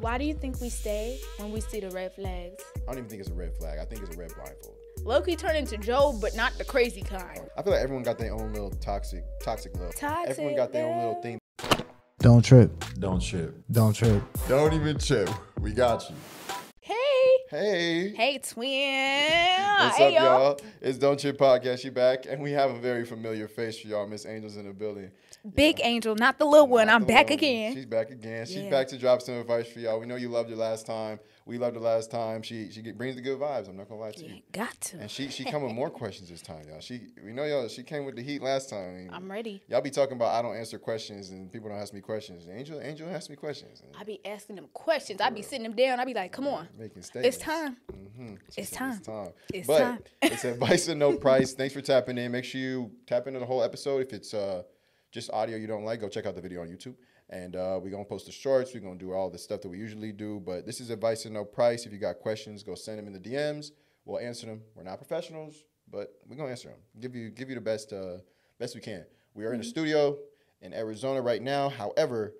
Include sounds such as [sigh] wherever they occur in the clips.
Why do you think we stay when we see the red flags? I don't even think it's a red flag. I think it's a red blindfold. Loki turned into Joe, but not the crazy kind. I feel like everyone got their own little toxic, toxic love. Toxic everyone got their own little thing. Don't trip. Don't trip. Don't trip. Don't even trip. We got you. Hey, Hey. twin. What's hey, up, y'all? It's Don't Trip Podcast. You back, and we have a very familiar face for y'all. Miss Angel's in the building. Big Angel, not the little one. I'm back little one. again. She's back again. She's Yeah. back to drop some advice for y'all. We know you loved her last time. We loved her last time. She she brings the good vibes. I'm not gonna lie to you. Got to. And she she come with more questions this time, y'all. She we know y'all. She came with the heat last time. I'm ready. Y'all be talking about I don't answer questions and people don't ask me questions. Angel Angel asked me questions. I be asking them questions. I be sitting them down. I be like, come on. making statements. It's time. Mm-hmm. It's time. It's time. It's but time. [laughs] it's advice and no price. Thanks for tapping in. Make sure you tap into the whole episode. If it's uh, just audio you don't like, go check out the video on YouTube. And uh, we're gonna post the shorts. We're gonna do all the stuff that we usually do. But this is advice and no price. If you got questions, go send them in the DMs. We'll answer them. We're not professionals, but we're gonna answer them. Give you give you the best uh, best we can. We are in the Mm-hmm. studio in Arizona right now. However,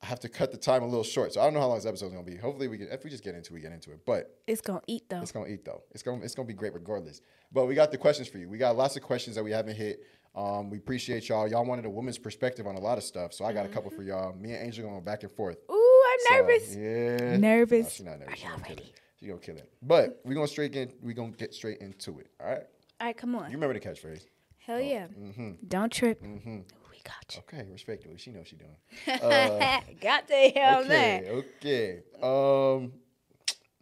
I have to cut the time a little short, so I don't know how long this episode's gonna be. Hopefully, we get if we just get into it, we get into it. But It's gonna eat though. it's gonna eat though. It's gonna it's gonna be great regardless. But we got the questions for you. We got lots of questions that we haven't hit. Um, we appreciate y'all. Y'all wanted a woman's perspective on a lot of stuff, so I got a couple for y'all. Me and Angel going back and forth. Ooh, I'm So, nervous. yeah. Nervous. No, she not nervous. Are y'all gonna kill ready? it. She gonna kill it. But we gonna straight get we gonna get straight into it. All right. All right, come on. You remember the catchphrase? Hell yeah. Mm-hmm. Don't trip. We got you. Okay, respectfully. She knows what she doing. [laughs] Uh, got the hell okay. man. Okay. Um.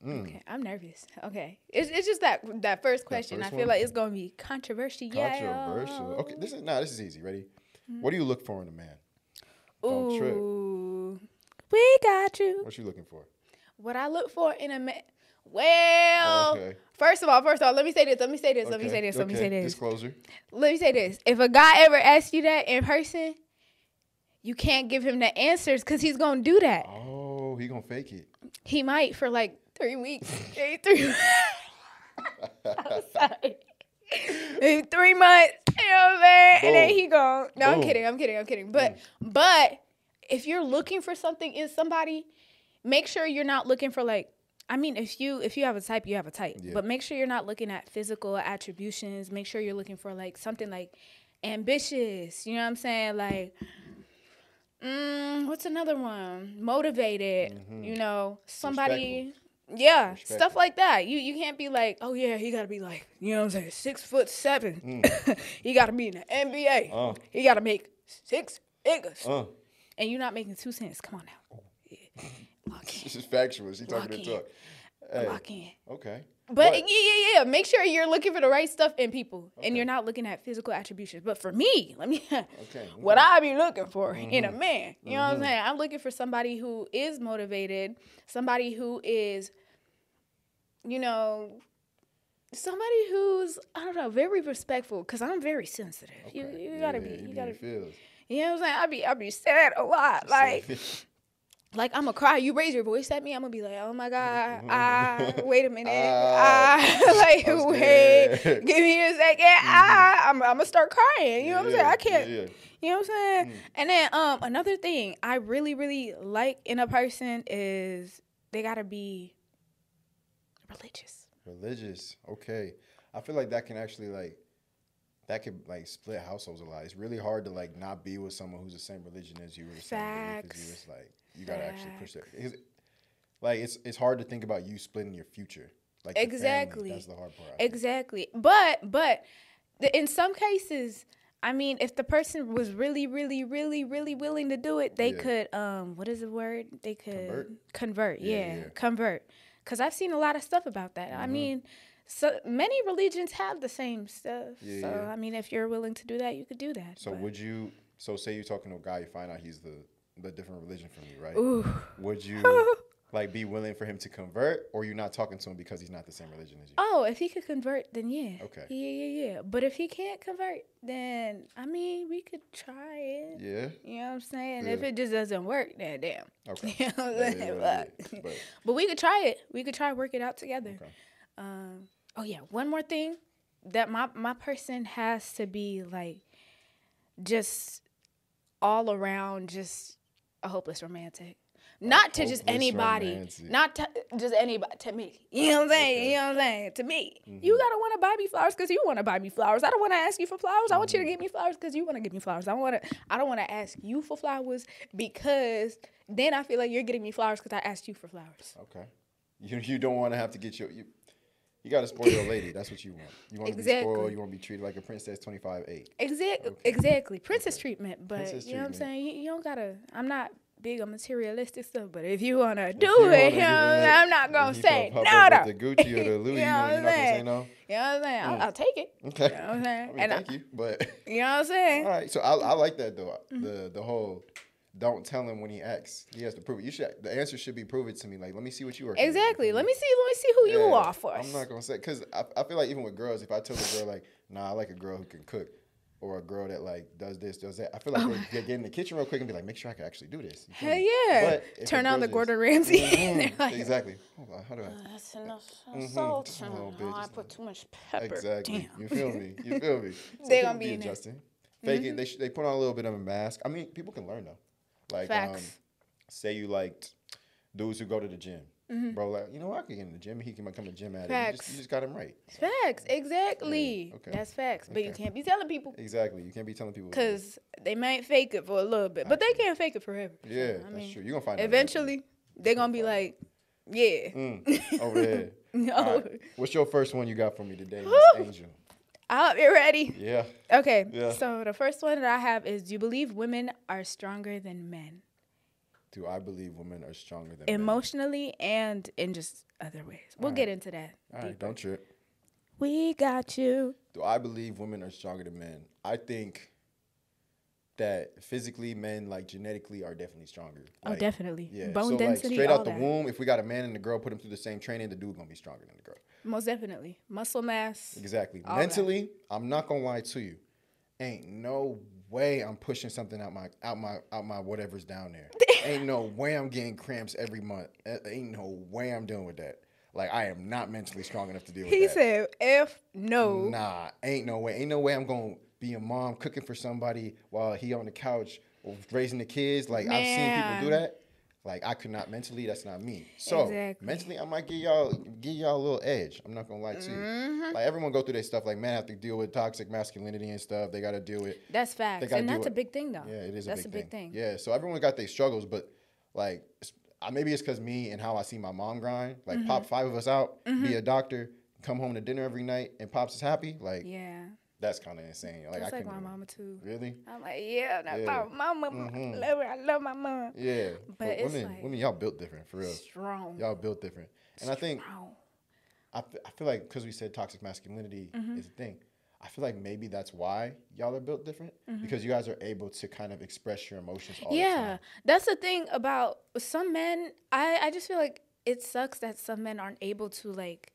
Mm. Okay, I'm nervous. Okay, it's, it's just that that first question. first I feel one? like it's gonna be controversial. Controversial. Okay. This is nah. This is easy. Ready? What do you look for in a man? Ooh, we got you. What you looking for? What I look for in a man. Well, oh, Okay. first of all, first of all, let me say this. Let me say this. Let me say this. Let me say this. Disclosure. Let me say this. If a guy ever asks you that in person, you can't give him the answers because he's gonna do that. Oh, he gonna fake it. He might for like three weeks. Maybe three. [laughs] I'm sorry. Three months. You know what I'm saying? And then he gone. No, I'm kidding. I'm kidding. I'm kidding. But but if you're looking for something in somebody, make sure you're not looking for like. I mean, if you if you have a type, you have a type. Yeah. But make sure you're not looking at physical attributions. Make sure you're looking for like something like ambitious. You know what I'm saying? Like, mm, what's another one? Motivated. You know, somebody. Yeah, Respectful. stuff like that. You you can't be like, oh yeah, he gotta be like, you know what I'm saying, six foot seven. [laughs] he gotta be in the NBA. Uh. He gotta make six figures. Uh, And you're not making two cents. Come on now. [laughs] Yeah. Lock in. this is factual. She talking to talk. Hey, Lock in. okay. But, yeah, yeah, yeah. Make sure you're looking for the right stuff in people, and you're not looking at physical attributions. But for me, let me. [laughs] Okay. what I be looking for [laughs] in a man, you know what I'm saying? I'm looking for somebody who is motivated, somebody who is, you know, somebody who's I don't know, very respectful. Cause I'm very sensitive. You, Okay. you gotta Yeah, be, you you gotta, your feels. you know what I'm saying? I be, I be sad a lot, [laughs] like. Like I'm gonna cry. You raise your voice at me, I'm gonna be like, "Oh my god, ah, wait a minute, Ah, ah, [laughs] like wait, give me a 2nd [laughs] ah." I'm, I'm gonna start crying. You know what I'm saying? I can't. You know what I'm saying? And then um, another thing I really, really like in a person is they gotta be religious. Religious. Okay. I feel like that can actually like that could like split households a lot. It's really hard to like not be with someone who's the same religion as you or belief as you. Facts. It's like you gotta actually push that. Because like it's it's hard to think about you splitting your future. Like family, Exactly. that's the hard part. I think. Exactly. But but the, in some cases, I mean, if the person was really, really, really, really willing to do it, they Yeah. could um what is the word? They could Convert? convert. Yeah, yeah, yeah. Mm-hmm. convert. Cuz I've seen a lot of stuff about that. I mean, so many religions have the same stuff. Yeah, so. I mean, if you're willing to do that, you could do that. So but- would you? So say you're talking to a guy, you find out he's the the different religion from you, right? Ooh. Would you [laughs] like be willing for him to convert, or you're not talking to him because he's not the same religion as you? Oh, if he could convert, then yeah. Okay. Yeah, yeah, yeah. But if he can't convert, then I mean, we could try it. Yeah. You know what I'm saying? If it just doesn't work, then damn. Okay. [laughs] You know what I'm saying? it Fuck. but- [laughs] But we could try it. We could try work it out together. Okay. Um, oh yeah, one more thing that my my person has to be like just all around just a hopeless romantic. Not to just anybody, romantic. not to just anybody. To me, you know what I'm saying. You know what I'm saying. To me, Mm-hmm. you gotta want to buy me flowers because you want to buy me flowers. I don't want to ask you for flowers. I want Mm-hmm. you to give me flowers because you want to give me flowers. I want to. I don't want to ask you for flowers because then I feel like you're getting me flowers because I asked you for flowers. Okay. You you don't want to have to get your you. You got to spoil your lady. That's what you want. You want to be spoiled. You want to be treated like a princess. Twenty five eight. Exactly, exactly. Princess treatment, but Princess you know what I'm saying. You, you don't gotta. I'm not big on materialistic stuff, but if you wanna do you it, wanna you know, I'm not gonna say pop no. with the Gucci or the [laughs] Louis, you know, you're not gonna say no? Mm. You know what I'm saying? I'll, I'll take it. Okay. You know what I'm saying? I mean, and thank I, you, but you know what I'm saying? [laughs] all right. So I, I like that though. Mm-hmm. The the whole don't tell him when he asks. He has to prove it. You should. The answer should be prove it to me. Like let me see what you are. Exactly. Let me see. Let me see who you are first. I'm not gonna say because I, I feel like even with girls, if I tell a girl like, nah, I like a girl who can cook, or a girl that like does this, does that, I feel like they, they get in the kitchen real quick and be like, make sure I can actually do this. You Hell yeah. But Turn on the Gordon Ramsay. Mhm, They're like, exactly. Hold on, how do I? That's enough Mhm. salt. Oh, Oh, bitch, I it's put too much pepper. Exactly. Damn. You feel me? You feel me? [laughs] Some They people gonna be in there. adjusting. Fake it. They sh- they put on a little bit of a mask. I mean, people can learn though. Like, um, say you liked dudes who go to the gym, bro. Like, you know, I could get in the gym. He can become a gym addict. You just, Mm-hmm. You just got him right. Facts. Exactly. okay. That's facts. But you can't be telling people. Exactly. You can't be telling people. Because they might fake it for a little bit, but they can't fake it forever. Yeah, I that's mean, true. You're gonna find out Eventually, they're going to be like, yeah. Mm, [laughs] over there. No. Right. What's your first one you got for me today, Miss Angel? I hope you're ready. Yeah. Okay. Yeah. So the first one that I have is Do you believe women are stronger than men? Do I believe women are stronger than men? Emotionally and in just other ways. We'll get into that. All right, don't trip. We got you. Do I believe women are stronger than men? I think that physically, men like genetically are definitely stronger. Oh, Like, definitely. Yeah. Bone so density, like straight out the that. womb, if we got a man and a girl, put them through the same training, the dude gonna be stronger than the girl. Most definitely. Muscle mass. Exactly. All that. Mentally, I'm not gonna lie to you. Ain't no way I'm pushing something out my out my out my whatever's down there. [laughs] ain't no way I'm getting cramps every month. Ain't no way I'm dealing with that. Like I am not mentally strong enough to deal with He that. He said, F no. Nah, ain't no way. Ain't no way I'm gonna be a mom cooking for somebody while he on the couch raising the kids. Like I've seen people do that. Like I could not mentally. That's not me. So Exactly. mentally, I might give y'all give y'all a little edge. I'm not gonna lie to you. Mm-hmm. Like everyone go through their stuff. Like men have to deal with toxic masculinity and stuff. They got to deal with. That's facts. And that's a big thing, though. Yeah, it is That's a big, a big thing. Yeah, so everyone got their struggles, but like maybe it's because me and how I see my mom grind. Like Mm-hmm. pop five of us out, be a doctor, come home to dinner every night, and pops is happy. Like Yeah. That's kind of insane. Like That's I like my mama, too. Really? I'm like, yeah, that's Yeah. Mm-hmm. my mama. I love her. I love my mom. Yeah. But it's women, like- women, y'all built different for real. Strong. Y'all built different, and I think Strong. I, f- I feel like because we said toxic masculinity Mm-hmm. is a thing. I feel like maybe that's why y'all are built different because you guys are able to kind of express your emotions all the Mm-hmm. Yeah, time. that's the thing about some men. I I just feel like it sucks that some men aren't able to like,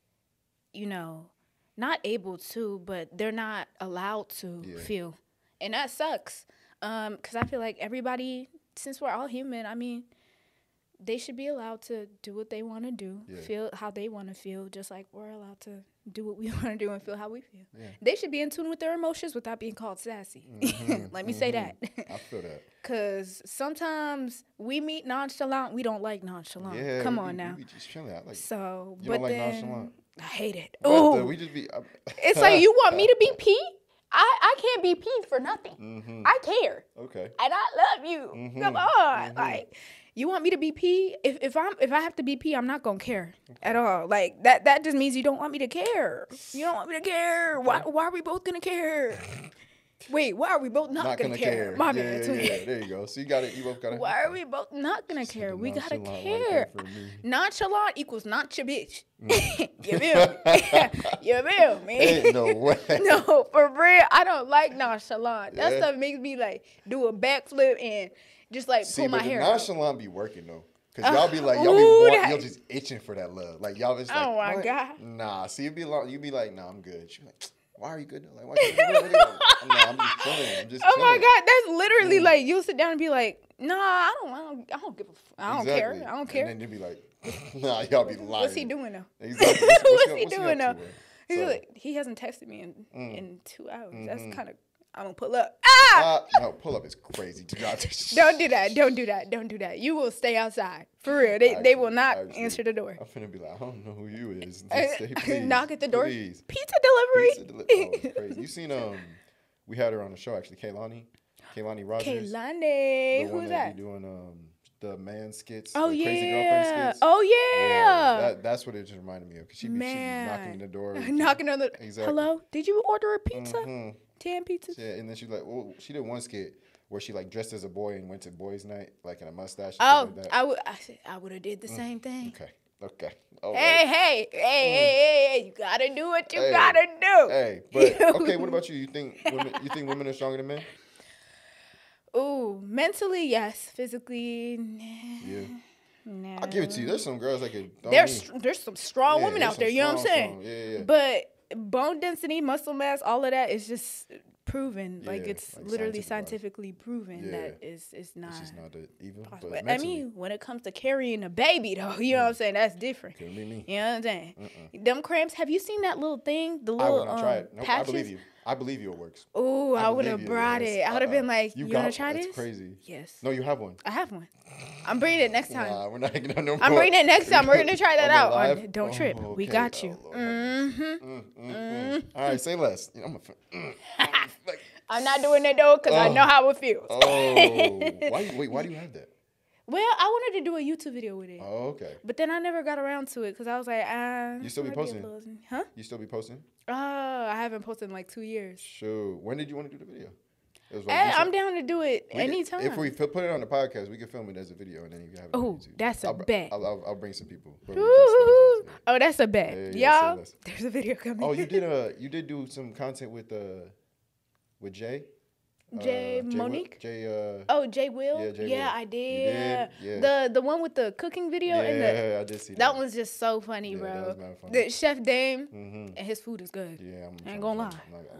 you know, not able to, but they're not allowed to Yeah. feel, and that sucks. Um, because I feel like everybody, since we're all human, I mean, they should be allowed to do what they want to do, Yeah. feel how they want to feel, just like we're allowed to do what we [laughs] want to do and feel how we feel. Yeah. They should be in tune with their emotions without being called sassy. [laughs] Mm-hmm. Let me say that. I feel that. [laughs] Cause sometimes we meet nonchalant, we don't like nonchalant. Yeah. Come we on be- now. We just chilling. I like. So, You but don't like then nonchalant? I hate it. Oh, we just be. [laughs] it's like you want me to be P? I I can't be P for nothing. Mm-hmm. I care, okay. and I love you. Come on, like You want me to be P? If if I'm if I have to be pee, I'm not gonna care at all. Like that that just means you don't want me to care. You don't want me to care. Why why are we both gonna care? [laughs] Wait, why are we both not, Not gonna, gonna care? care. My yeah, bad. yeah, yeah, There you go. So you got it. You both got it. Why are we both not gonna care? We gotta like care. Nonchalant equals not your bitch. Mm. [laughs] you feel me? [laughs] you feel me? [laughs] Ain't no way. no, for real. I don't like nonchalant. That stuff makes me like do a backflip and just like See, pull my hair. out. nonchalant be working though. Cause y'all be uh, like, y'all ooh, be want, y'all just itching for that love. Like y'all just oh like, Oh my what? God. Nah, see, you be like, you be like, nah, I'm good. She like, why are you good? Like, why you good? What are you- I'm, like, I'm just chilling. I'm just Oh my god, that's literally Mm. like you'll sit down and be like, Nah, I don't, I don't, I don't give a, f- I don't Exactly. care, I don't care. And then you be like, [laughs] nah, y'all be lying. What's he doing now? Exactly. What's, [laughs] What's- he what's he doing now? He's So- Mm. like, he hasn't texted me in in two hours. That's Mm-hmm. kind of, I'm gonna pull up. Ah! Uh, no, pull up is crazy. Do not. Don't do that. Don't do that. Don't do that. You will stay outside for real. They they will not actually, answer the door. I'm gonna be like, I don't know who you is. Uh, say, [laughs] please, Knock at the door. Please. Pizza delivery. Pizza deli- oh, [laughs] crazy. You seen um, we had her on the show actually, Kaylani, Kaylani Rogers. Kaylani, who's that that? be doing um the man skits. Oh the crazy girlfriend yeah. skits. Oh yeah. that, that's what it just reminded me of. Cause she be, she be knocking on the door. [laughs] Knocking on the. Exactly. Hello. Did you order a pizza? Mhm. Ten pizzas. Yeah, and then she like, well, she did one skit where she like dressed as a boy and went to boys' night, like in a mustache. Oh, like. I would. I, I would have did the mm, same thing. okay, okay. Oh, Hey, hey, hey, hey, mm. hey, hey! You gotta do what you Hey. gotta do. Hey, [laughs] but okay. What about you? You think women? You think women are stronger than men? [laughs] Ooh, mentally yes, physically. Nah, Yeah, nah. I'll give it to you. There's some girls that could. don't There's need- there's some strong Yeah, women out there. You know what I'm saying? yeah, yeah. But bone density, muscle mass, all of that is just proven. like it's like literally scientific scientifically proven Yeah. that is is not. It's just not even. possible. But I mean, when it comes to carrying a baby, though, [laughs] you know what I'm saying? That's different. couldn't be me. You know what I'm saying? Them cramps. Have you seen that little thing? The little not um, try it. Nope, I patches. believe you. I believe you. It works. Ooh, I, would have brought yes. it. I would have been Uh-uh. like, You "You, wanna got- try that's this?" crazy. Yes. No, you have one. I have one. I'm bringing it next time. Nah, we're not gonna no I'm bringing it next time. We're gonna try [laughs] that out. on? Don't Trip. Oh, We got you. Oh, Lord have mercy. hmm Mm, mm, mm. All right, say less. You know, I'm a, f- [laughs] like, I'm not doing it though because I know how it feels. oh, [laughs] why? Wait, why do you have that? Well, I wanted to do a YouTube video with it, Oh, okay. but then I never got around to it because I was like, ah. You still be posting? Huh? You still be posting? Uh, I haven't posted in like two years. Sure. When did you want to do the video? Hey. I'm down to do it anytime. If we put it on the podcast, we can film it as a video, and then you can have it. Oh, that's a I'll, bet. I'll, I'll, I'll bring some people. Bring Woo! some guest stars. Oh, that's a bet. Yeah, yeah, Y'all, there's a video coming. Oh, you did a [laughs] you did do some content with uh with Jay. Jay Uh, Monique? Jay uh Oh, Jay Will. Yeah, Jay yeah, Will. I did. did? Yeah. The the one with the cooking video yeah, and the I did see that. that was just so funny, Yeah, that bro. was mad funny. The Chef Dame Mhm. and his food is good. Yeah, I'm I ain't gonna lie.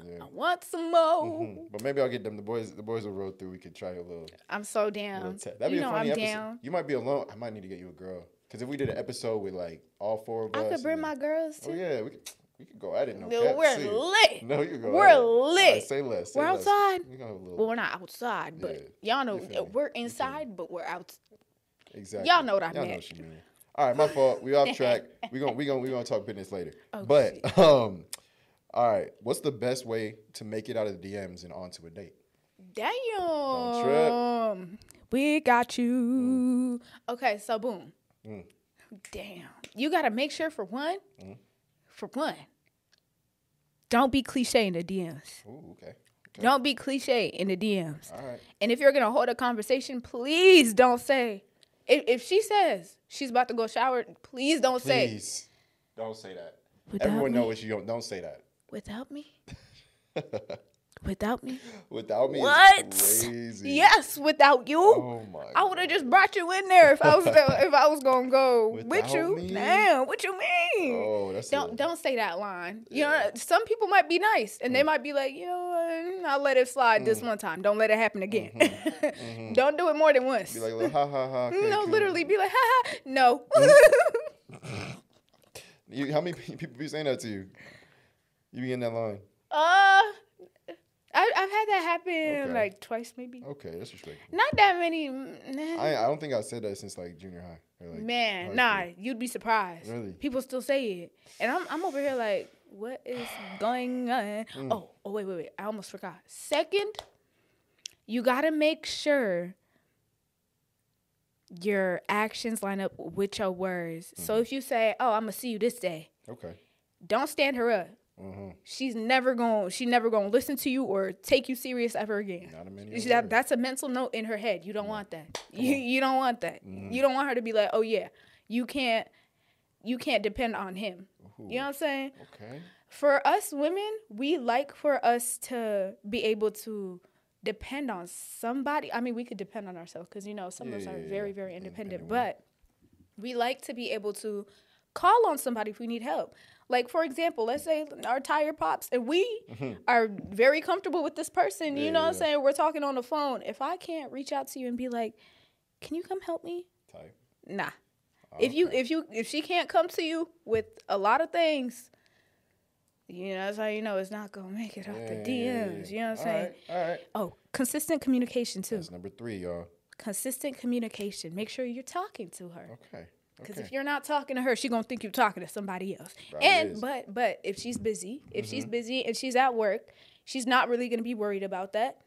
yeah. I want some more. Mhm. But maybe I'll get them. The boys, the boys will roll through. We could try a little. I'm so down. ta- That'd be you a know funny I'm episode. down. You might be alone. I might need to get you a girl. Because if we did an episode with like all four of us, I could bring and- my girls Too. Oh yeah, we could. We could go at it. No, No, we're see. lit. No, you can go. We're at it. Lit. right, say less. say We're less. outside. We gonna have a little. Well, we're not outside, but Yeah, y'all know you feel me. we're You feel me. inside, but we're out. Exactly. Y'all know what I Y'all know what you mean. All right, my fault. We off track. We gonna we gonna we gonna talk business later. [laughs] Oh, but [laughs] um, all right. What's the best way to make it out of the DMs and onto a date? Damn. We got you. Okay, so boom. Mm. Damn. You got to make sure for one, Mm. For one, don't be cliche in the DMs. Ooh, okay. okay. Don't be cliche in the DMs. All right. And if you're going to hold a conversation, please don't say, if, if she says she's about to go shower, please don't say, Please don't say that. Without Everyone me? knows you don't. Don't say that. without me? [laughs] without me? Without me, What? Yes, without you. Oh my. I would have just brought you in there if I was [laughs] if I was gonna go with you. me? Damn, what you mean? Oh, that's don't a, don't say that line. You know, some people might be nice and Mm. they might be like, you know, what, I'll let it slide this one time. Don't let it happen again. [laughs] don't do it more than once. Mm-hmm. Be like, ha ha ha. [laughs] okay, no, cool. literally be like, ha ha. No. You, how many people be saying that to you? You be in that line. uh, I, I've had that happen Okay. like twice, maybe. Okay, that's respectable. Not that many. mm, Nah. I I don't think I said that since like junior high. Like, Man, nah, school. you'd be surprised. Really? People still say it. And I'm I'm over here like, what is going on? Mm. Oh, oh wait, wait, wait. I almost forgot. Second, you gotta make sure your actions line up with your words. So Mm-hmm. if you say, "Oh, I'm gonna see you this day," Okay. don't stand her up. Mm-hmm. She's never going. to She never going to listen to you or take you serious ever again. Not a minute She- of that, that's a mental note in her head. You don't want that. You you don't want that. Mm-hmm. You don't want her to be like, "Oh yeah, you can't you can't depend on him." You know what I'm saying? Okay. For us women, we like for us to be able to depend on somebody. I mean, we could depend on ourselves because you know some of us yeah, are yeah, very yeah. very independent, Independent but we like to be able to call on somebody if we need help. Like for example, let's say our tire pops and we mm-hmm. are very comfortable with this person. Yeah, you know yeah, what I'm saying? We're talking on the phone. If I can't reach out to you and be like, "Can you come help me?" Type. Nah. Oh, if you if you if she can't come to you with a lot of things, you know that's how you know it's not gonna make it off the Yeah, yeah, DMs. You know what I'm All saying? right, All right. Oh, consistent communication too. That's number three, y'all. Consistent communication. Make sure you're talking to her. Okay. Because okay. if you're not talking to her, she's gonna think you're talking to somebody else. Probably and is. but but if she's busy, if she's Mm-hmm. busy and she's at work, she's not really gonna be worried about that.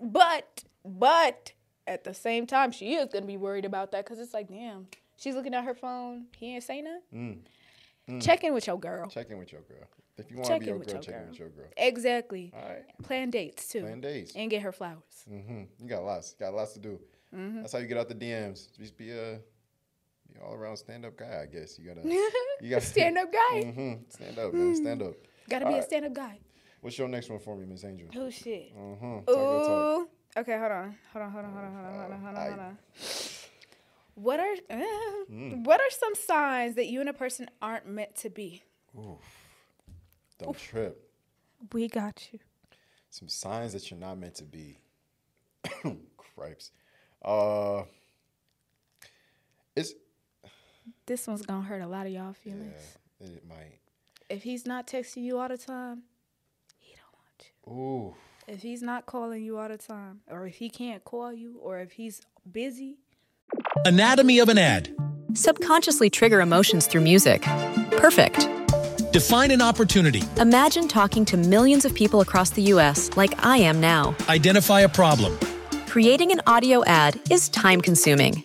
But but at the same time, she is gonna be worried about that because it's like, damn, she's looking at her phone. He ain't say nothing. Check in with your girl. Check in with your girl. If you want to be your girl, your check in with your girl. Exactly. All right. Plan dates too. Plan dates. And get her flowers. Mm-hmm. You got lots. Got lots to do. Mm-hmm. That's how you get out the DMs. Just be a, be all around stand up guy. I guess you gotta. [laughs] You gotta [laughs] Stand up guy. Mm-hmm, Stand up, man. Stand up. Gotta be a stand up guy. What's your next one for me, Miss Angel? Oh shit. Mm-hmm. Talk your talk. Okay, hold on. Hold on, hold on, hold on, hold on, hold on, hold on, hold on. What are uh, [laughs] Mm. what are some signs that you and a person aren't meant to be? Don't trip. We got you. Some signs that you're not meant to be. [coughs] Cripes. Uh, it's This one's gonna hurt a lot of y'all feelings. yeah, feelings. it might. If he's not texting you all the time, he don't want you. Ooh, If he's not calling you all the time, or if he can't call you, or if he's busy, Anatomy of an ad. Subconsciously trigger emotions through music. Perfect. Define an opportunity. Imagine talking to millions of people across the US like I am now. Identify a problem. Creating an audio ad is time consuming.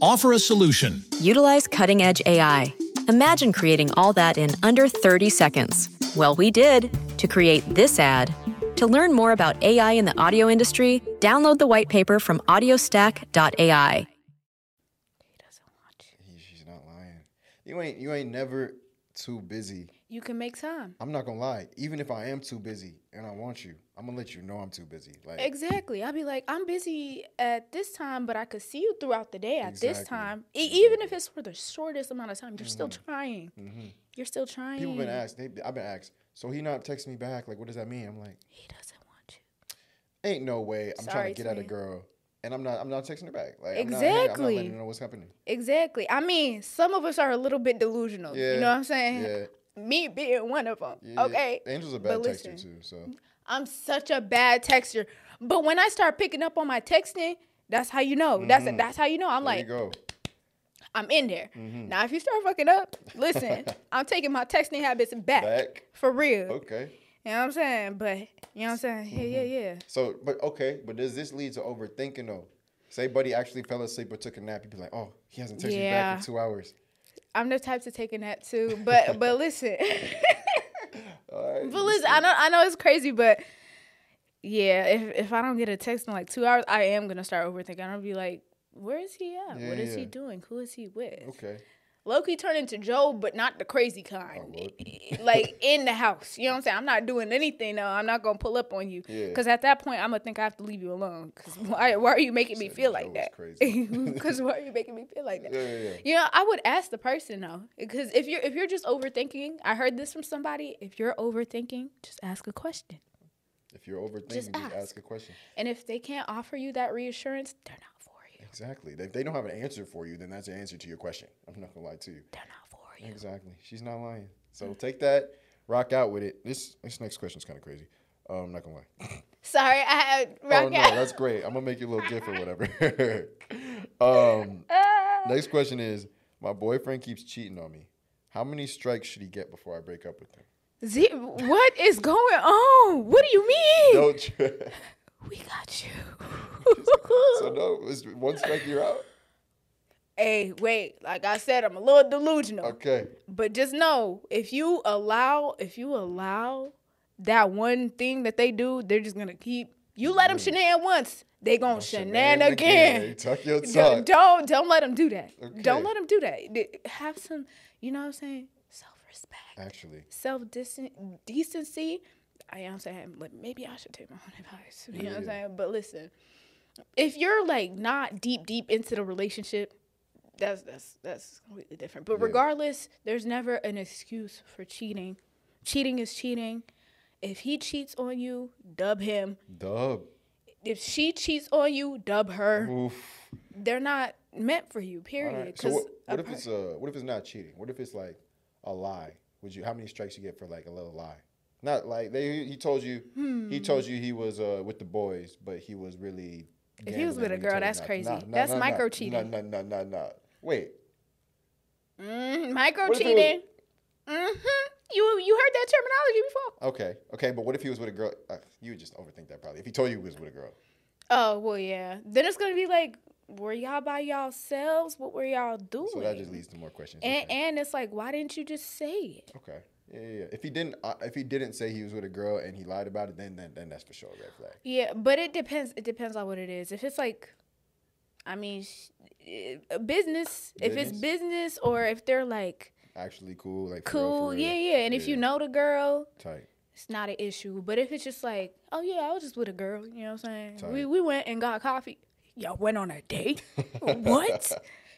Offer a solution. Utilize cutting edge AI. Imagine creating all that in under 30 seconds. Well, we did to create this ad. To learn more about AI in the audio industry, download the white paper from audiostack.ai. he doesn't want you. she's not lying. You ain't. You ain't never too busy. You can make time. I'm not gonna lie. Even if I am too busy and I want you, I'm gonna let you know I'm too busy. Like Exactly. I'll be like, I'm busy at this time, but I could see you throughout the day at this time. E- even if it's for the shortest amount of time, you're still mm-hmm. trying. Mm-hmm. You're still trying. people been asked. They, I've been asked. So he not texting me back. Like, what does that mean? I'm like, He doesn't want you. ain't no way. I'm Sorry, trying to get at a girl, and I'm not. I'm not texting her back. Like, I'm not, I'm not Exactly. letting her know what's happening. Exactly. I mean, some of us are a little bit delusional. Yeah. You know what I'm saying? Yeah. Me being one of them. Yeah, okay. Angel's a But bad texter listen, too. So I'm such a bad texter. But when I start picking up on my texting, that's how you know. That's that's how you know. I'm Mm-hmm. there like, go. I'm in there. Now, if you start fucking up, listen, [laughs] I'm taking my texting habits back. Back. For real. Okay. You know what I'm saying? But you know what I'm saying? Yeah, yeah, Mm-hmm. yeah. So, but okay, but does this lead to overthinking though? Say, buddy actually fell asleep or took a nap. You'd be like, oh, he hasn't texted me back in two hours. I'm the type to take a nap too. But [laughs] but listen. [laughs] Right. But listen, I know I know it's crazy, but yeah, if if I don't get a text in like two hours, I am gonna start overthinking. I'm gonna be like, where is he at? Yeah, what is he doing? Who is he with? Okay. Loki turned into Joe, but not the crazy kind. Oh, Lord. [laughs] like in the house. You know what I'm saying? I'm not doing anything though. I'm not gonna pull up on you. Yeah. Cause at that point I'm gonna think I have to leave you alone. Cause why why are you making me feel like that? crazy. [laughs] Cause why are you making me feel like that? Yeah, yeah, yeah. You know, I would ask the person though, because if you're if you're just overthinking, I heard this from somebody. If you're overthinking, just ask a question, If you're overthinking, just ask. ask. a question. and if they can't offer you that reassurance, they're not for you. Exactly. If they don't have an answer for you, then that's an answer to your question. [laughs] I'm not gonna lie to you. They're not for you. Exactly. She's not lying. So take that, rock out with it. This this next question is kind of crazy. Um, I'm not gonna lie. [laughs] Sorry, I had rock oh no, out. that's great. I'm gonna make you a little gif or whatever. [laughs] um, next question is: My boyfriend keeps cheating on me. How many strikes should he get before I break up with him? Z- what is going on? What do you mean? No, tr- We got you. So no, it's one strike you're out. hey, wait. Like I said, I'm a little delusional. Okay. But just know, if you allow, if you allow that one thing that they do, they're just gonna keep. You let them shenan once, they gonna shenan Shenan again. Tuck your [laughs] Don't, don't don't let them do that. Okay. Don't let them do that. Have some, you know what I'm saying? Self respect, Actually, self decency. I am saying, maybe I should take my own [laughs] advice. You know what I'm saying? But listen, if you're like not deep deep into the relationship, that's that's that's completely different. But regardless, there's never an excuse for cheating. Cheating is cheating. If he cheats on you, dub him. dub. If she cheats on you, dub her. Oof. They're not meant for you. Period. right. So what, what if it's uh what if it's not cheating? What if it's like a lie? Would you how many strikes you get for like a little lie? Not like they he told you he told you he was uh with the boys, but he was really Hmm. If he was with a gambling when he girl, that's not- crazy. nah, nah, That's micro cheating. No, no, no, no, no. Wait. Mm, micro What if it was- cheating. hmm You you heard that terminology before? Okay. Okay, but what if he was with a girl? Uh, you would just overthink that probably. If he told you he was with a girl. Oh well, yeah. Then it's gonna be like, were y'all by yourselves? What were y'all doing? So that just leads to more questions. and okay. and it's like, why didn't you just say it? okay. Yeah, yeah, yeah. If he didn't, uh, if he didn't say he was with a girl and he lied about it, then then, then that's for sure a red flag. Yeah, but it depends. It depends on what it is. If it's like, I mean, sh- eh, a business. If it's Business? business, or if they're like Actually, cool. Like for real, cool, for real. yeah, yeah. And if you know the girl, tight. it's not an issue. But if it's just like, oh yeah, I was just with a girl, you know what I'm saying? We we went and got coffee. Y'all went on a date? [laughs] what?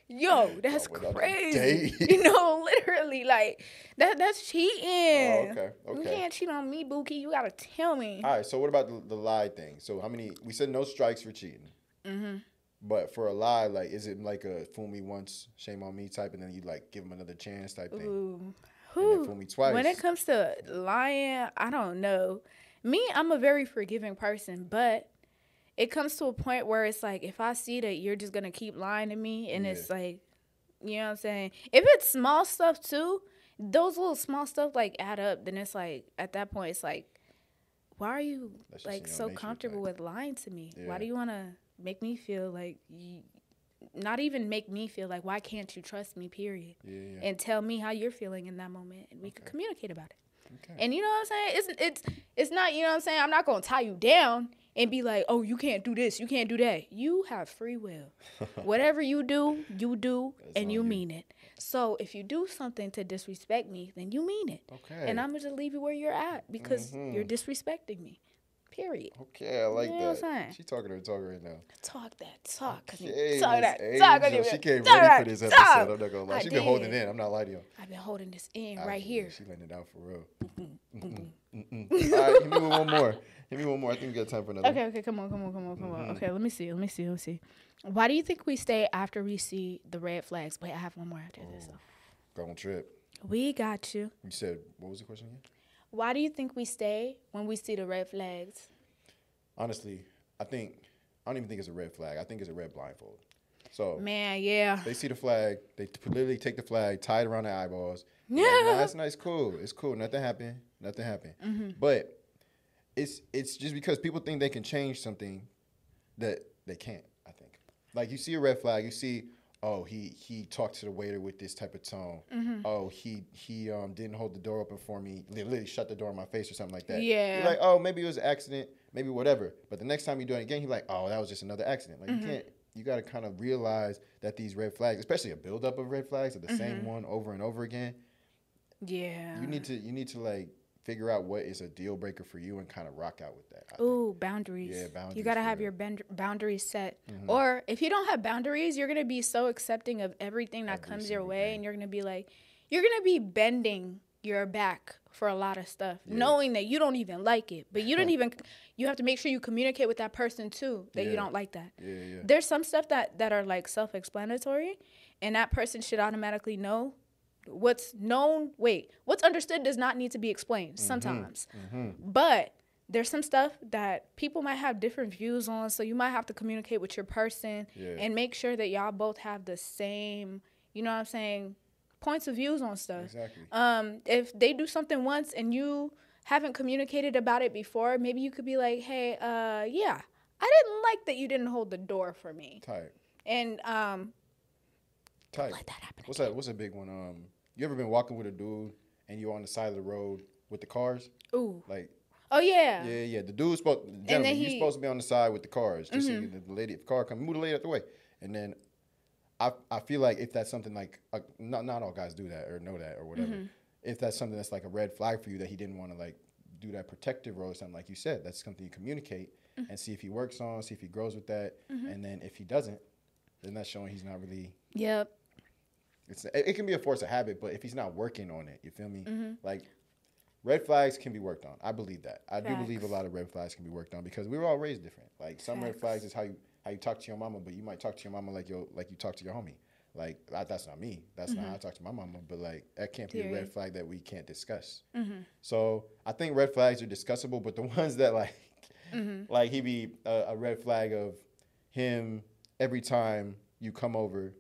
Yo, that's a crazy. [laughs] you know, literally, like that. That's cheating. Oh, okay, You can't cheat on me, Bookie. You gotta tell me. All right. So what about the, the lie thing? So how many? We said no strikes for cheating. Mm-hmm. But for a lie, like, is it like a fool me once, shame on me type, and then you like give him another chance type thing? Ooh. Then fool me twice. When it comes to lying, I don't know. Me, I'm a very forgiving person, but it comes to a point where it's like if I see that you're just gonna keep lying to me, and it's like, you know what I'm saying? If it's small stuff too, those little small stuff like add up. Then it's like at that point, it's like, why are you like so comfortable with lying to me? Yeah. Why do you wanna make me feel like you? Not even make me feel like why can't you trust me? Period Yeah, yeah. and tell me how you're feeling in that moment and we can communicate about it. Okay. And you know what I'm saying? It's it's it's not, you know what I'm saying? I'm not gonna tie you down and be like, oh, you can't do this, you can't do that. You have free will. [laughs] Whatever you do, you do and on you you. mean it. So if you do something to disrespect me, then you mean it. Okay. And I'm gonna just leave you where you're at because mm-hmm. you're disrespecting me. Period. Okay, I like You know what that. I'm saying? She talking to her talk right now. Talk that talk. Okay, talk that. Talk Angel. you- She came talk ready for this talk. episode. I'm not gonna lie. I She been holding in. I'm not lying to you. I've been holding this in right Actually, here. She letting it out for real. Mm-mm. Mm-mm. All right, hit me with one more. Hit me one more. I think we got time for another. Okay, okay, come on, come on, come on, come Mm-hmm. on. Okay, let me see, let me see, let me see. Why do you think we stay after we see the red flags? Wait, I have one more after this. though. Go on trip. We got you. You said what was the question again? Why do you think we stay when we see the red flags? Honestly, I think I don't even think it's a red flag. I think it's a red blindfold. So Man, yeah. they see the flag, they t- literally take the flag, tie it around their eyeballs. [laughs] Yeah, nah, that's nice, cool. It's cool. Nothing happened. Nothing happened. Mm-hmm. But it's it's just because people think they can change something that they can't. I think. Like you see a red flag, you see, oh he he talked to the waiter with this type of tone. Mm-hmm. Oh he he um didn't hold the door open for me. Literally shut the door in my face or something like that. Yeah. You're like oh maybe it was an accident, maybe whatever. But the next time you do it again, you're like oh that was just another accident. Like Mm-hmm. you can't. You got to kind of realize that these red flags, especially a buildup of red flags, are the same Mm-hmm. one over and over again Yeah. you need to you need to like figure out what is a deal breaker for you and kind of rock out with that. I think. Ooh, boundaries. Yeah, boundaries. You gotta have your bend- boundaries set. Mm-hmm. Or if you don't have boundaries, you're gonna be so accepting of everything that Every comes your way, thing. and you're gonna be like, you're gonna be bending your back for a lot of stuff, knowing that you don't even like it, but you don't [laughs] even. You have to make sure you communicate with that person too that Yeah. you don't like that. Yeah, yeah. There's some stuff that that are like self-explanatory, and that person should automatically know what's known. Wait, what's understood does not need to be explained Mm-hmm. sometimes, but there's some stuff that people might have different views on, so you might have to communicate with your person Yeah. and make sure that y'all both have the same, you know what I'm saying, points of views on stuff. Exactly. Um, if they do something once and you haven't communicated about it before, maybe you could be like, "Hey, uh, yeah, I didn't like that you didn't hold the door for me," Tight. and um, Tight. let that happen What's that? What's a big one? Um, you ever been walking with a dude and you're on the side of the road with the cars? ooh, Like, oh yeah, yeah, yeah. The dude's supposed, gentlemen, you're he- Mm-hmm. supposed to be on the side with the cars. Just so the lady, if the car come, move the lady out the way. And then, I, I feel like if that's something like, uh, not not all guys do that or know that or whatever. Mm-hmm. If that's something that's like a red flag for you that he didn't want to like do that protective role or something like you said, that's something you communicate Mm-hmm. and see if he works on, see if he grows with that, and then if he doesn't, then that's showing he's not really yep, it's it, it can be a force of habit, but if he's not working on it, you feel me? Mm-hmm. Like red flags can be worked on. I believe that. I do believe a lot of red flags can be worked on because we were all raised different. Like some red flags is how you how you talk to your mama, but you might talk to your mama like yo like you talk to your homie. Like that, that's not me. That's not how I talk to my mama. But like that can't be a red Mm-hmm. Flag that we can't discuss. So I think red flags are discussable, but the [laughs] ones that like Mm-hmm. like he be a, a red flag of him every time you come over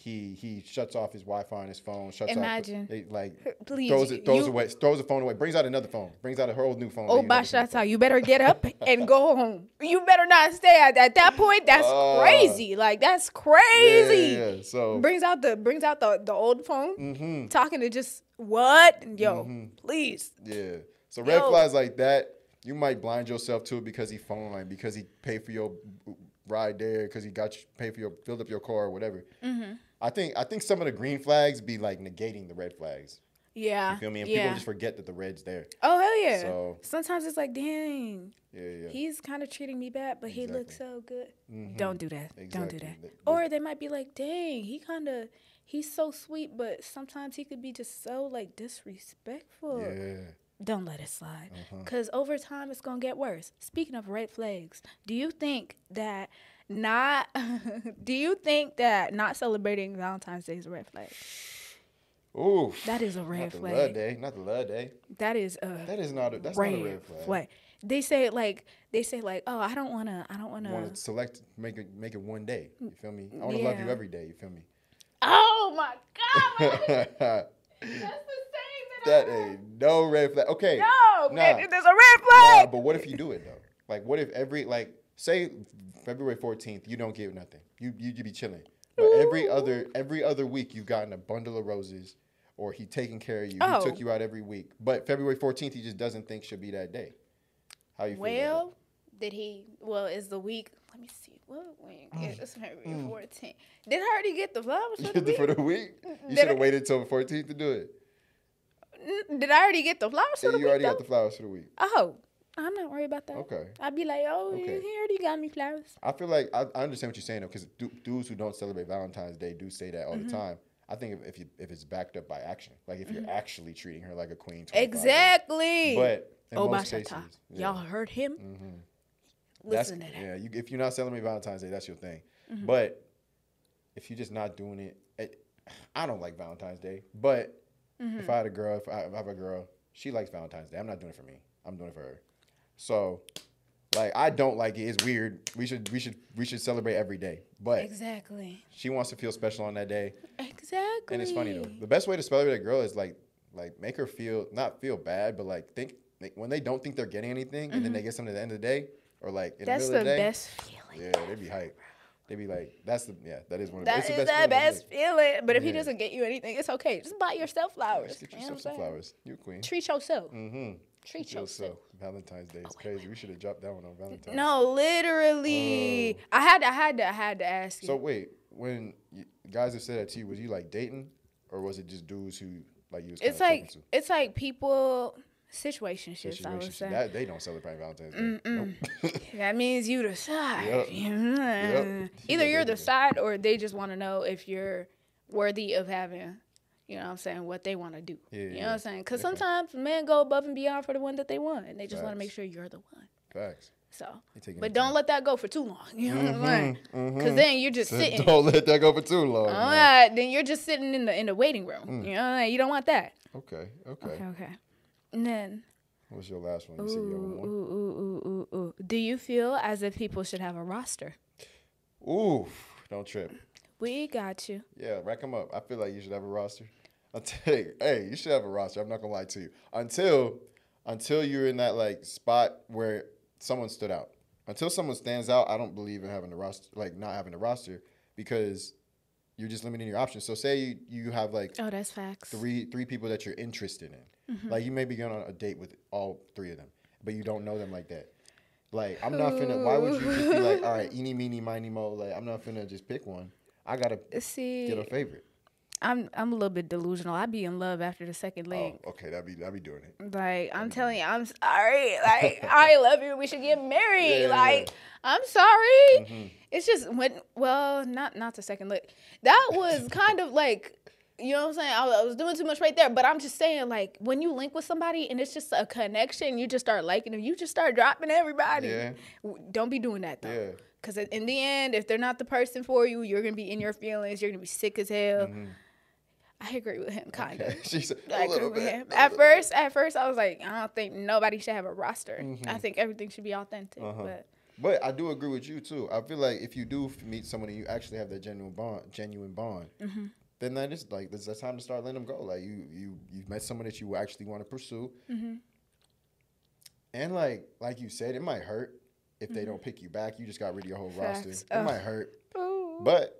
he he shuts off his Wi-Fi on his phone. Shuts Imagine. off, it, like Please, throws it, throws you- away, throws the phone away, brings out another phone, brings out a whole new phone. oh you never seen Bashata, you better get up and go home. You better not stay at, at that point. That's Ah. [laughs] crazy. Like that's crazy. Yeah, yeah, yeah. So brings out the brings out the the old phone, Mm-hmm. talking to just what? Yo, please. yeah, so red Yo. flags like that, you might blind yourself to it because he phone line, because he paid for your ride there, because he got you paid for your filled up your car or whatever. Mm-hmm. I think I think some of the green flags be like negating the red flags. Yeah. You feel me? And yeah. people just forget that the red's there. oh hell yeah. So- Sometimes it's like, dang, Yeah, yeah. he's kind of treating me bad, but he looks so good. Don't do that. Don't do Exactly. that. Th- Or they might be like, dang, he kind of. He's so sweet, but sometimes he could be just so like disrespectful. yeah. Don't let it slide. Uh-huh. Because over time, it's going to get worse. Speaking of red flags, do you think that not, [laughs] do you think that not celebrating Valentine's Day is a red flag? Ooh. That is a Not red the flag. love day. Not the love day. That is a That is not a that's red, not a red flag. They say like, they say like, oh, I don't want to, I don't want You want to. to select make it make it one day. You feel me? I want to love you every day. You feel me? Oh my God. that [laughs] That's the same that, I ain't no red flag. Okay. No, Nah. there's a red flag. Nah, flag. but what if you do it though? Like, what if every like say February fourteenth you don't give nothing. You you you be chilling, but every other every other week you've gotten a bundle of roses, or he taking care of you. Oh. He took oh. you out every week, but February fourteenth he just doesn't think should be that day. How you feel? Well, did he? Well, is the week? Let me see. What week? Mm. It's February mm. 14th. [laughs] Did I already get the flowers for the week? for the week? You should have waited till the fourteenth to do it. Did I already get the flowers for the you week? already though? got the flowers for the week. Oh, I'm not worried about that. Okay. I'd be like, oh, Okay. he already got me flowers. I feel like I, I understand what you're saying though, because dudes who don't celebrate Valentine's Day do say that all Mm-hmm. the time. I think if, if you if it's backed up by action, like if you're actually treating her like a queen, 25 days. Mm-hmm. Exactly. But oh, most cases, yeah, Mm-hmm. Y'all heard him? that's, Listen to that. Mm-hmm. yeah. You, if you're not celebrating Valentine's Day, that's your thing. But if you're just not doing it, it, I don't like Valentine's Day. But Mm-hmm. if I had a girl, if I, if I have a girl, she likes Valentine's Day. I'm not doing it for me. I'm doing it for her. So, like, I don't like it. It's weird. We should we should we should celebrate every day. But Exactly. she wants to feel special on that day. Exactly. And it's funny though. The best way to celebrate a girl is like like make her feel not feel bad, but like think like, when they don't think they're getting anything and then they get something at the end of the day or like in Mm-hmm. That's the the middle of the day. best feeling. Yeah, they be hype. They be like, that's the yeah, that is one of That it's is the best the feeling, best feeling. But if he doesn't get you anything, it's okay. Just buy yourself flowers. Just get You know yourself some flowers. You queen. Treat yourself. Mm-hmm. Treat yourself. Oh, Valentine's Day is crazy. We should have dropped that one on Valentine's. No, literally. Oh. I had to, I had to, I had to ask you. Oh. So wait, when you, guys have said that to you, was you like dating, or was it just dudes who like you was it's like talking it's like people situationships. to? I would say That they don't celebrate Valentine's Day. Nope. [laughs] that means you decide. Yep. Yep. Either you're the side or they just want to know if you're worthy of having, you know what I'm saying, what they want to do. Yeah, you know yeah. what I'm saying? Because Okay. sometimes men go above and beyond for the one that they want, and they just want to make sure you're the one. Facts. So, but don't let that go for too long. [laughs] You know what I'm saying? Because then you're just [laughs] sitting. Don't [laughs] let that go for too long. All man. right, then you're just sitting in the in the waiting room. Mm. You know, what I'm you don't want that. Okay, okay. Okay, okay. And then, What's your last one? You said you ooh, one ooh, ooh, ooh, ooh, ooh. Do you feel as if people should have a roster? Ooh, don't trip. We got you. Yeah, rack them up. I feel like you should have a roster. I'll tell you, [laughs] hey, you should have a roster. I'm not gonna lie to you. Until until you're in that like spot where someone stood out. Until someone stands out, I don't believe in having a roster like not having a roster because you're just limiting your options. So say you, you have like Oh, that's facts. three three people that you're interested in. Mm-hmm. Like you may be going on a date with all three of them, but you don't know them like that. Like I'm not finna. Why would you just be like, all right, eeny meeny miny mo? Like I'm not finna just pick one. I gotta See, get a favorite. I'm I'm a little bit delusional. I'd be in love after the second link. Oh, okay, that'd be that'd be doing it. Like I'm telling you, I'm sorry. [laughs] Like I love you. We should get married. Yeah, like yeah. I'm sorry. Mm-hmm. It's just when well, not not the second look. That was [laughs] kind of like you know what I'm saying. I was, I was doing too much right there, but I'm just saying like when you link with somebody and it's just a connection, you just start liking them. You just start dropping everybody. Yeah. Don't be doing that though. Yeah. Because in the end, if they're not the person for you, you're gonna be in your feelings. You're gonna be sick as hell. I agree with him, kind of. Mm-hmm. Okay. [laughs] I a agree little with bit. him. At first, at first, I was like, I don't think nobody should have a roster. Mm-hmm. I think everything should be authentic. Uh-huh. But But I do agree with you too. I feel like if you do meet someone and you actually have that genuine bond, genuine bond, Mm-hmm. then that is like that's the time to start letting them go. Like you, you, you've met someone that you actually want to pursue, Mm-hmm. and like like you said, it might hurt if they don't pick you back. You just got rid of your whole roster. Mm-hmm. It might hurt, Ooh. but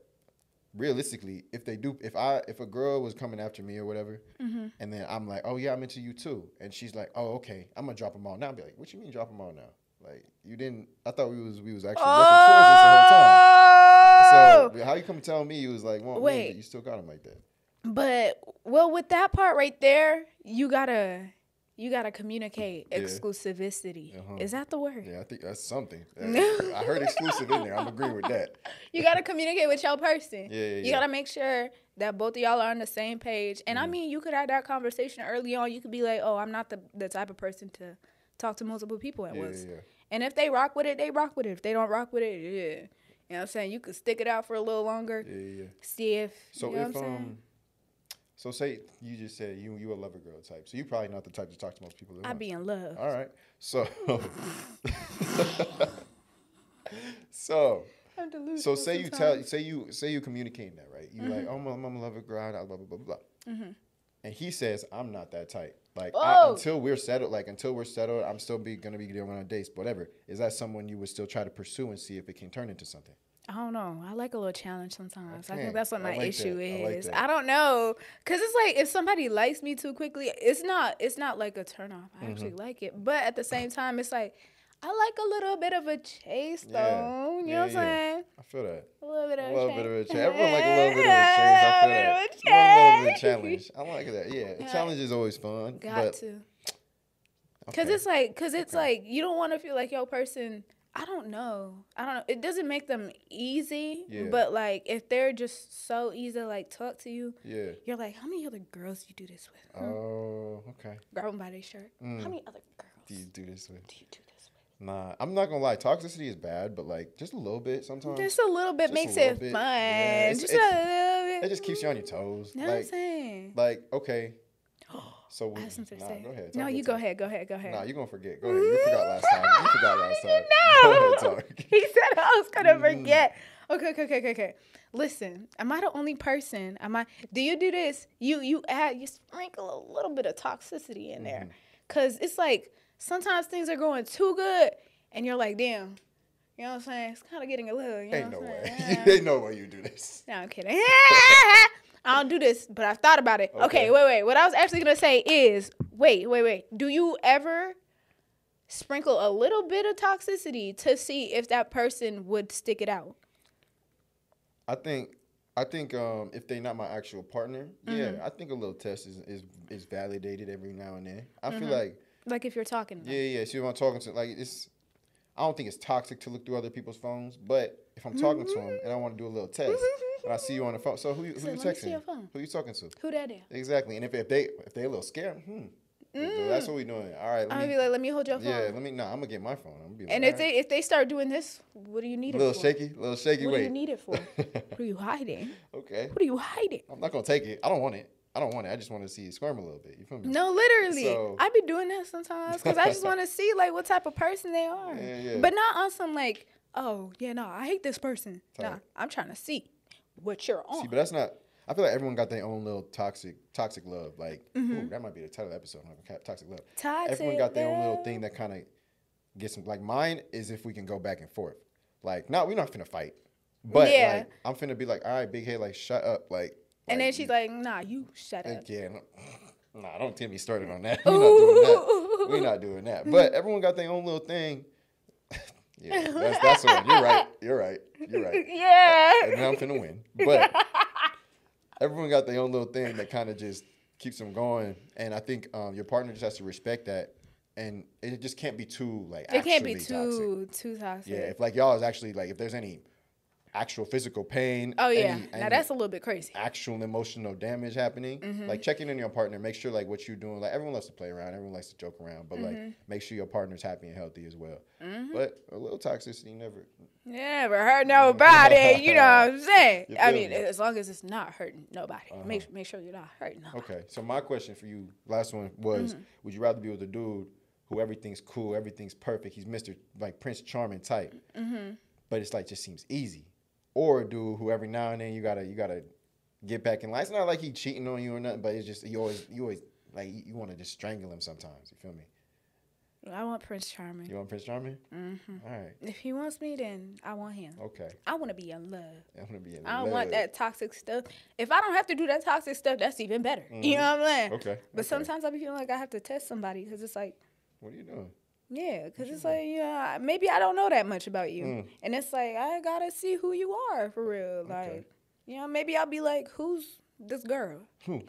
realistically, if they do, if I if a girl was coming after me or whatever, Mm-hmm. and then I'm like, oh yeah, I'm into you too, and she's like, oh okay, I'm gonna drop them all now. I'll be like, what you mean drop them all now? Like you didn't? I thought we was we was actually working towards this the whole time. Oh! So how you come tell me you was like, well, Wait. but you still got them like that? but well, with that part right there, you gotta you gotta communicate Yeah. exclusivity. Uh-huh. Is that the word? Yeah, I think that's something. [laughs] I heard exclusive in there. I'm agreeing with that. You gotta communicate with your person. Yeah, yeah, You yeah. gotta make sure that both of y'all are on the same page. And I Mm. mean, you could have that conversation early on. You could be like, "Oh, I'm not the the type of person to talk to multiple people at once." yeah, yeah. And if they rock with it, they rock with it. If they don't rock with it, yeah. You know what I'm saying? You could stick it out for a little longer. Yeah, yeah, yeah. See if So you know if what I'm saying? um, so say you just said you you a lover girl type, so you probably not the type to talk to most people. I'd be in love. All right. So [laughs] so I'm delusional so say you tell say you say you communicating that right. You like oh I'm a, I'm a lover girl blah blah blah blah blah. And he says I'm not that type. Like I, until we're settled, like until we're settled, I'm still be gonna be going on dates, whatever. Is that someone you would still try to pursue and see if it can turn into something? I don't know. I like a little challenge sometimes. I Okay. think that's what my like issue that. I like is. I don't know, cause it's like if somebody likes me too quickly, it's not. It's not like a turn off. I actually Mm-hmm. like it, but at the same time, it's like I like a little bit of a chase, though. You know what I'm saying? I feel that. A little bit of A a little chase. bit of a challenge. [laughs] Everyone like a little bit of a challenge. I feel that. A little a bit of chase. challenge. I like that. Yeah, a challenge is always fun. Got to. Cause it's like, cause it's like you don't want to feel like your person. I don't know. I don't know. It doesn't make them easy, Yeah. but like if they're just so easy to like talk to you, Yeah. you're like, how many other girls you do this with? Oh, okay. Grab them by their shirt. How mm. many other girls Do you do this with? do you do this with? Nah, I'm not gonna lie. Toxicity is bad, but like just a little bit sometimes. Just a little bit Just makes it bit. fun. Yeah, it's- just it's- a little bit. It just keeps you on your toes. You know what I'm saying? like okay. So I have something to nah, say. Go ahead. no, you go talk. ahead. Go ahead. Go ahead. Nah, you're gonna forget. Go ahead. You forgot last time. You forgot last [laughs] time. No. Go ahead, talk. [laughs] he said I was gonna Mm-hmm. forget. Okay, okay, okay, okay, okay. Listen, am I the only person? Am I? Do you do this? You you add you sprinkle a little bit of toxicity in there, Mm-hmm. cause it's like sometimes things are going too good, and you're like, damn. You know what I'm saying? It's kind of getting a little. You know Ain't no I'm way. [laughs] Ain't no way you do this. No, I'm kidding. I don't do this, but I've thought about it. Okay. Okay. wait, wait. What I was actually gonna say is, wait, wait, wait. Do you ever sprinkle a little bit of toxicity to see if that person would stick it out? I think I think um, if they're not my actual partner, Mm-hmm. yeah, I think a little test is, is is validated every now and then. I Mm-hmm. feel like Like if you're talking. yeah, yeah. See, when I'm talking to like it's, I don't think it's toxic to look through other people's phones, but if I'm talking to them and I want to do a little test, and I see you on the phone. So who, who Say, you "Let me see texting? your phone." Who you talking to? Who that is? Exactly. And if, if they if they a little scared, hmm. That's what we doing. All right. Let I'm me, gonna be like, let me hold your phone. yeah. Let me. Nah. I'm gonna get my phone. I'm gonna be like, and if all they if they start doing this, what do you need it for? a it little for? shaky, a little shaky. What Wait. do you need it for? [laughs] what are you hiding? okay. What are you hiding? I'm not gonna take it. I don't want it. I don't want it. I just want to see you squirm a little bit. You feel me? No, literally. So- I be doing that sometimes because I just want to [laughs] see like what type of person they are. Yeah, yeah. But not on some like, oh yeah, no, I hate this person. Nah, I'm trying to see what you're on. See, but that's not. I feel like everyone got their own little toxic, toxic love. Like, Mm-hmm. ooh, that might be the title of the episode. huh? Toxic love. Toxic everyone got their own little thing that kind of gets them. Like mine is if we can go back and forth. Like, no, we're not finna fight. But Yeah. like, I'm finna be like, all right, big head, like, shut up, like. and then she's like, nah, you shut up. Yeah, [laughs] no, nah, don't get me started on that. [laughs] We're not doing that. [laughs] We're not doing that. But everyone got their own little thing. Yeah, that's that's the one. You're right. You're right. You're right. [laughs] Yeah. And I'm finna win. But [laughs] everyone got their own little thing that kind of just keeps them going. And I think um, your partner just has to respect that. And it just can't be too like It can't be actually toxic. too too toxic. Yeah, if like y'all is actually like if there's any actual physical pain. oh yeah. any- now any- that's a little bit crazy. actual emotional damage happening, Mm-hmm. like checking in your partner, make sure like what you're doing. Like everyone loves to play around, everyone likes to joke around, but Mm-hmm. like make sure your partner's happy and healthy as well. But a little toxicity never. Never hurt nobody. [laughs] you know what I'm saying? I mean, me? Uh-huh. as long as it's not hurting nobody. Make make sure you're not hurting nobody. Okay, so my question for you, last one was: Mm-hmm. Would you rather be with a dude who everything's cool, everything's perfect, he's Mister like Prince Charming type, Mm-hmm. but it's like just seems easy, or a dude who every now and then you gotta you gotta get back in line. It's not like he cheating on you or nothing, but it's just you always you always like you, want to just strangle him sometimes. You feel me? I want Prince Charming. You want Prince Charming? Mm-hmm. All right. If he wants me, then I want him. Okay. I want to be in love. I'm gonna be in love. I don't want that toxic stuff. If I don't have to do that toxic stuff, that's even better. You know what I'm saying? Mm-hmm. Okay, But okay. sometimes I be feeling like I have to test somebody because it's like, What are you doing? Yeah, because it's like, yeah, maybe I don't know that much about you. Mm. And it's like, I got to see who you are for real. Like, you know, maybe I'll be like, who's this girl? Who?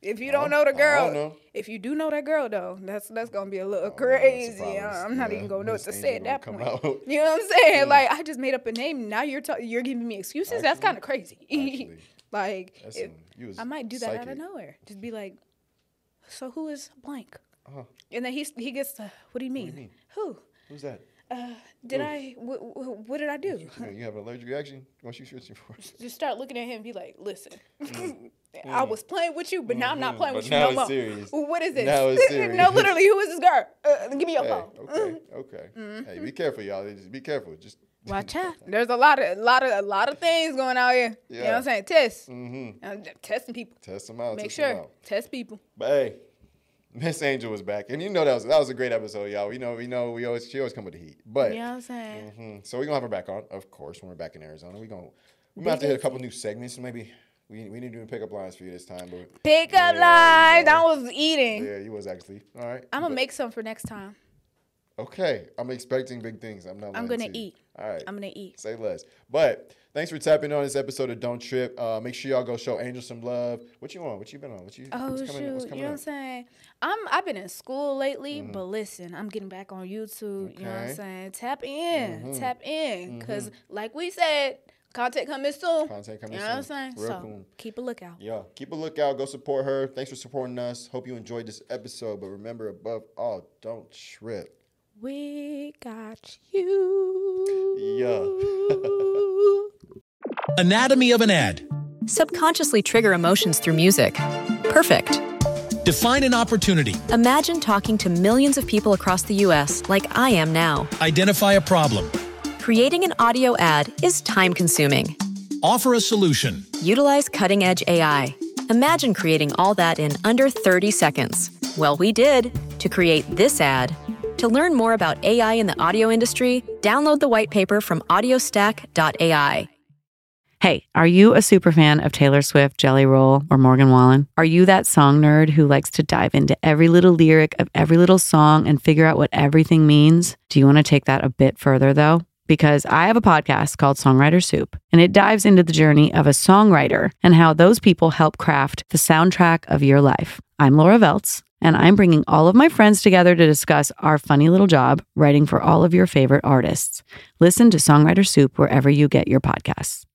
If you don't know the girl, know. if you do know that girl though, that's that's gonna be a little Oh, man, that's the crazy. I'm not Yeah, even gonna know what to say at that point. out. [laughs] You know what I'm saying? Like I just made up a name. Now you're ta- you're giving me excuses. that's kind of crazy. [laughs] actually, like if- some- I might do that out of nowhere. Just be like, so who is blank? Uh-huh. And then he's he gets the what do you mean? mean? Who? Who's that? Uh, did I? Wh- wh- what did I do? You, know, you have an allergic reaction once you switch for. Just start looking at him and be like, listen, [laughs] I was playing with you, but now I'm not playing Mm. But with you no more. serious. What is this? Now it's [laughs] serious. no, literally, who is this girl? Uh, give me your Hey, phone. okay, [laughs] okay. Hey, be careful, y'all. Just be careful. Just Watch out. There's a lot of, a lot of, a lot of things going out here. You know what Yeah. I'm saying? Test. mm-hmm. Uh, testing people. test them out. Make test sure. out. Test people. But hey, Miss Angel was back, and you know that was that was a great episode, y'all. We know we know we always she always come with the heat, but. You know what I'm saying? Mhm. So we're gonna have her back on, of course, when we're back in Arizona. We're gonna we might have to hit a couple new segments. Maybe we we need to do pickup lines for you this time, but pickup Yeah, lines. I was eating. yeah, you was actually all right. I'm gonna But- make some for next time. Okay, I'm expecting big things. I'm not. I'm gonna to eat. All right. I'm gonna eat. Say less. But thanks for tapping on this episode of Don't Trip. Uh, make sure y'all go show Angel some love. What you on? What you been on? What you? Oh what's shoot! coming, You coming know what I'm saying? I'm I've been in school lately, mm-hmm. but listen, I'm getting back on YouTube. You know what I'm saying? Tap in, mm-hmm. tap in, mm-hmm. cause like we said, content coming soon. Content coming soon. You know what I'm saying? Real so cool. keep a lookout. Yeah, keep a lookout. Go support her. Thanks for supporting us. Hope you enjoyed this episode. But remember, above all, don't trip. We got you. Yeah. [laughs] Anatomy of an ad. Subconsciously trigger emotions through music. Perfect. Define an opportunity. Imagine talking to millions of people across the US like I am now. Identify a problem. Creating an audio ad is time consuming. Offer a solution. Utilize cutting edge AI. Imagine creating all that in under 30 seconds. Well, we did to create this ad. To learn more about AI in the audio industry, download the white paper from audiostack.ai. Hey, are you a super fan of Taylor Swift, Jelly Roll, or Morgan Wallen? Are you that song nerd who likes to dive into every little lyric of every little song and figure out what everything means? Do you want to take that a bit further, though? Because I have a podcast called Songwriter Soup, and it dives into the journey of a songwriter and how those people help craft the soundtrack of your life. I'm Laura Veltz, and I'm bringing all of my friends together to discuss our funny little job writing for all of your favorite artists. Listen to Songwriter Soup wherever you get your podcasts.